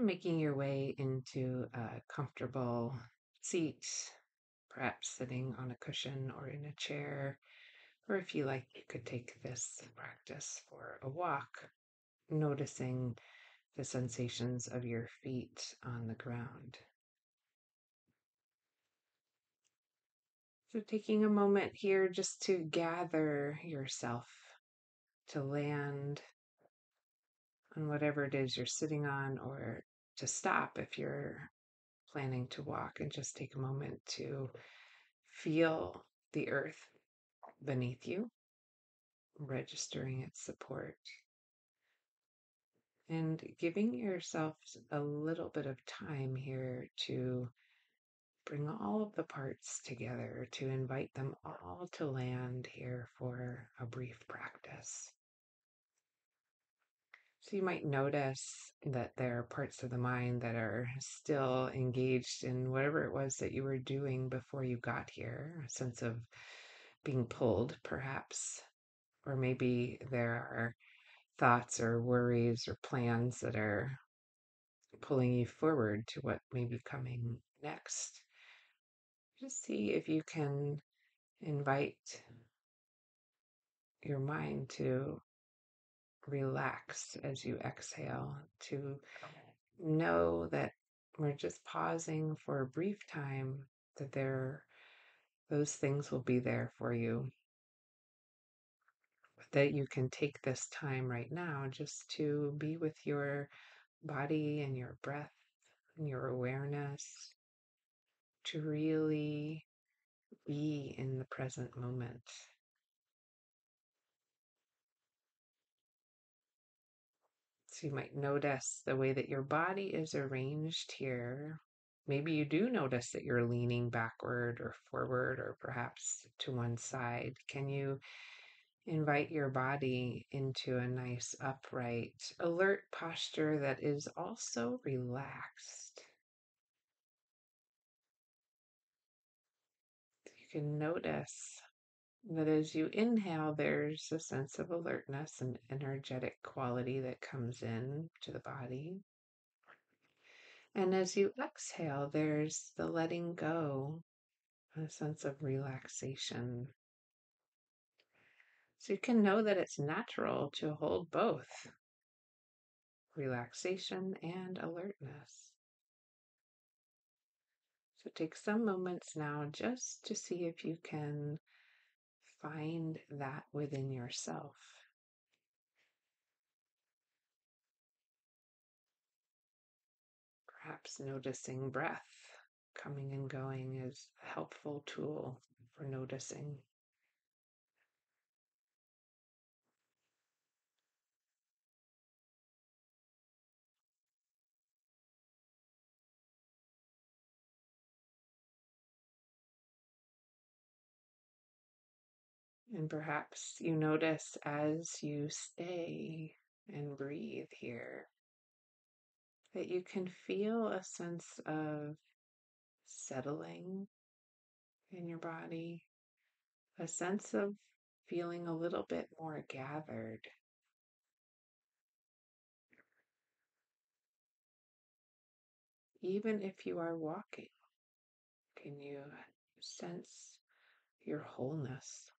Making your way into a comfortable seat, perhaps sitting on a cushion or in a chair, or if you like, you could take this practice for a walk, noticing the sensations of your feet on the ground. So, taking a moment here just to gather yourself to land on whatever it is you're sitting on, or to stop if you're planning to walk and just take a moment to feel the earth beneath you, registering its support, and giving yourself a little bit of time here to bring all of the parts together, to invite them all to land here for a brief practice. So you might notice that there are parts of the mind that are still engaged in whatever it was that you were doing before you got here, a sense of being pulled, perhaps. Or maybe there are thoughts or worries or plans that are pulling you forward to what may be coming next. Just see if you can invite your mind to relax as you exhale, to know that we're just pausing for a brief time, that there those things will be there for you. That you can take this time right now just to be with your body and your breath and your awareness, to really be in the present moment. So you might notice the way that your body is arranged here. Maybe you do notice that you're leaning backward or forward or perhaps to one side. Can you invite your body into a nice, upright, alert posture that is also relaxed? You can notice that as you inhale, there's a sense of alertness and energetic quality that comes in to the body. And as you exhale, there's the letting go, a sense of relaxation. So you can know that it's natural to hold both relaxation and alertness. So take some moments now just to see if you can find that within yourself. Perhaps noticing breath coming and going is a helpful tool for noticing. And perhaps you notice as you stay and breathe here that you can feel a sense of settling in your body, a sense of feeling a little bit more gathered. Even if you are walking, can you sense your wholeness?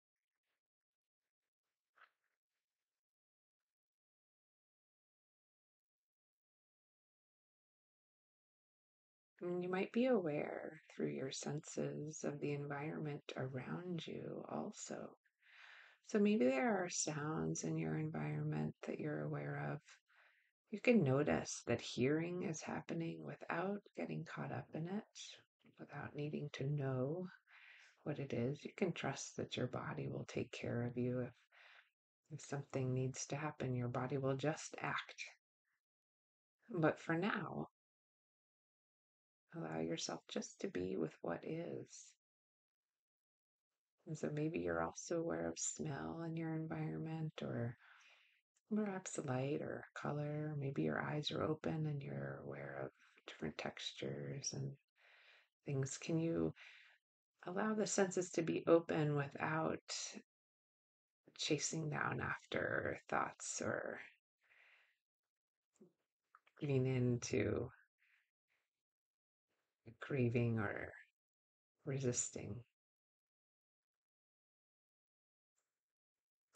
You might be aware through your senses of the environment around you also. So maybe there are sounds in your environment that you're aware of. You can notice that hearing is happening without getting caught up in it, without needing to know what it is. You can trust that your body will take care of you if if something needs to happen, your body will just act. But for now, Allow yourself just to be with what is. And so maybe you're also aware of smell in your environment or perhaps light or color. Maybe your eyes are open and you're aware of different textures and things. Can you allow the senses to be open without chasing down after thoughts or giving in to grieving or resisting.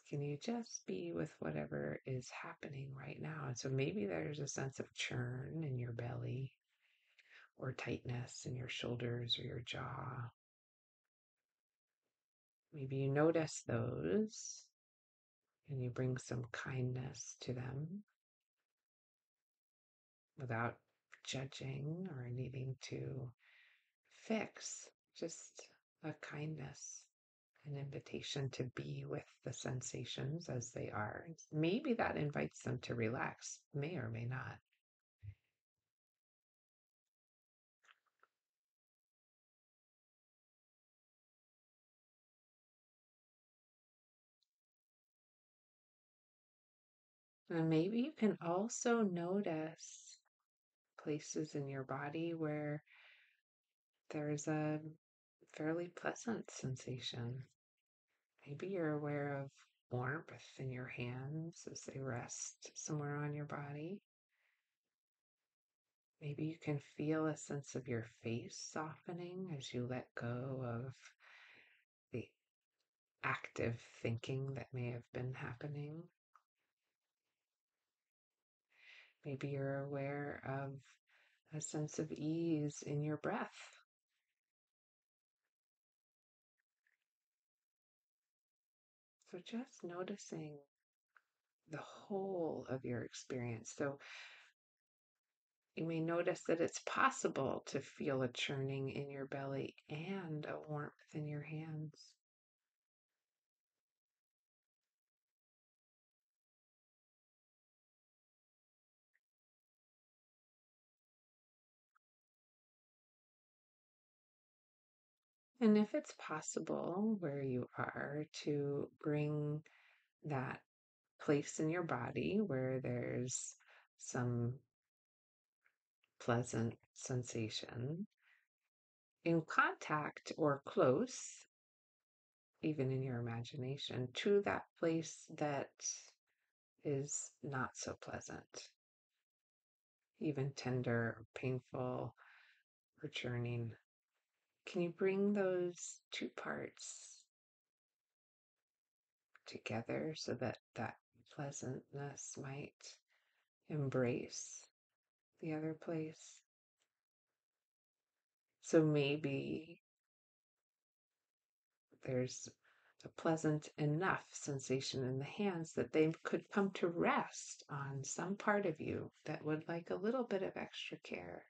Can you just be with whatever is happening right now? And so maybe there's a sense of churn in your belly or tightness in your shoulders or your jaw. Maybe you notice those and you bring some kindness to them without judging or needing to fix, just a kindness, an invitation to be with the sensations as they are. Maybe that invites them to relax, may or may not. And maybe you can also notice places in your body where there's a fairly pleasant sensation. Maybe you're aware of warmth in your hands as they rest somewhere on your body. Maybe you can feel a sense of your face softening as you let go of the active thinking that may have been happening. Maybe you're aware of a sense of ease in your breath. So just noticing the whole of your experience. So you may notice that it's possible to feel a churning in your belly and a warmth in your hands. And if it's possible where you are to bring that place in your body where there's some pleasant sensation in contact or close, even in your imagination, to that place that is not so pleasant, even tender, painful, or churning. Can you bring those two parts together so that that pleasantness might embrace the other place? So maybe there's a pleasant enough sensation in the hands that they could come to rest on some part of you that would like a little bit of extra care.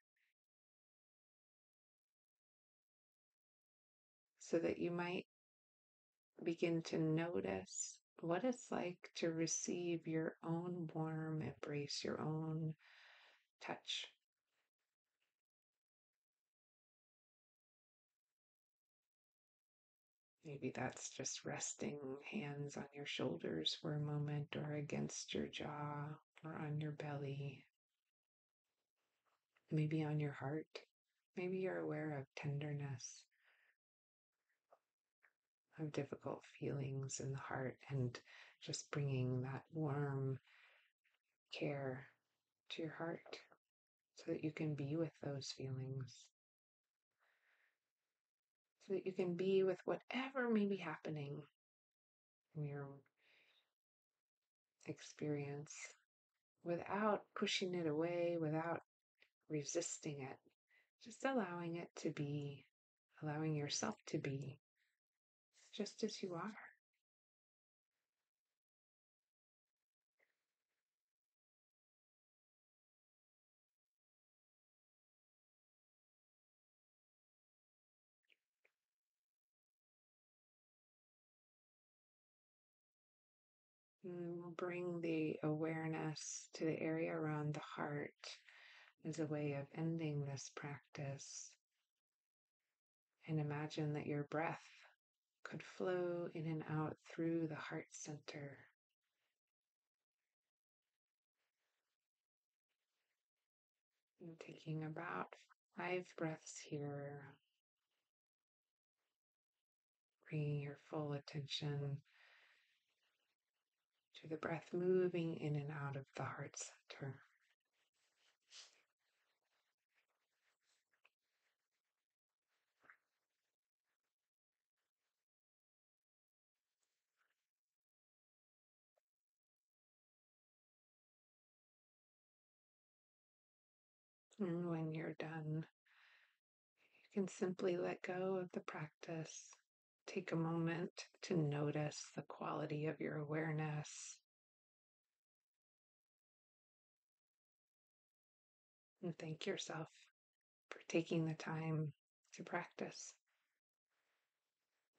So that you might begin to notice what it's like to receive your own warm embrace, your own touch. Maybe that's just resting hands on your shoulders for a moment or against your jaw or on your belly. Maybe on your heart. Maybe you're aware of tenderness, of difficult feelings in the heart, and just bringing that warm care to your heart so that you can be with those feelings. So that you can be with whatever may be happening in your experience without pushing it away, without resisting it, just allowing it to be, allowing yourself to be just as you are. We'll bring the awareness to the area around the heart as a way of ending this practice. And imagine that your breath could flow in and out through the heart center. And taking about five breaths here, bringing your full attention to the breath moving in and out of the heart center. And when you're done, you can simply let go of the practice. Take a moment to notice the quality of your awareness. And thank yourself for taking the time to practice.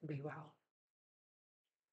Be well.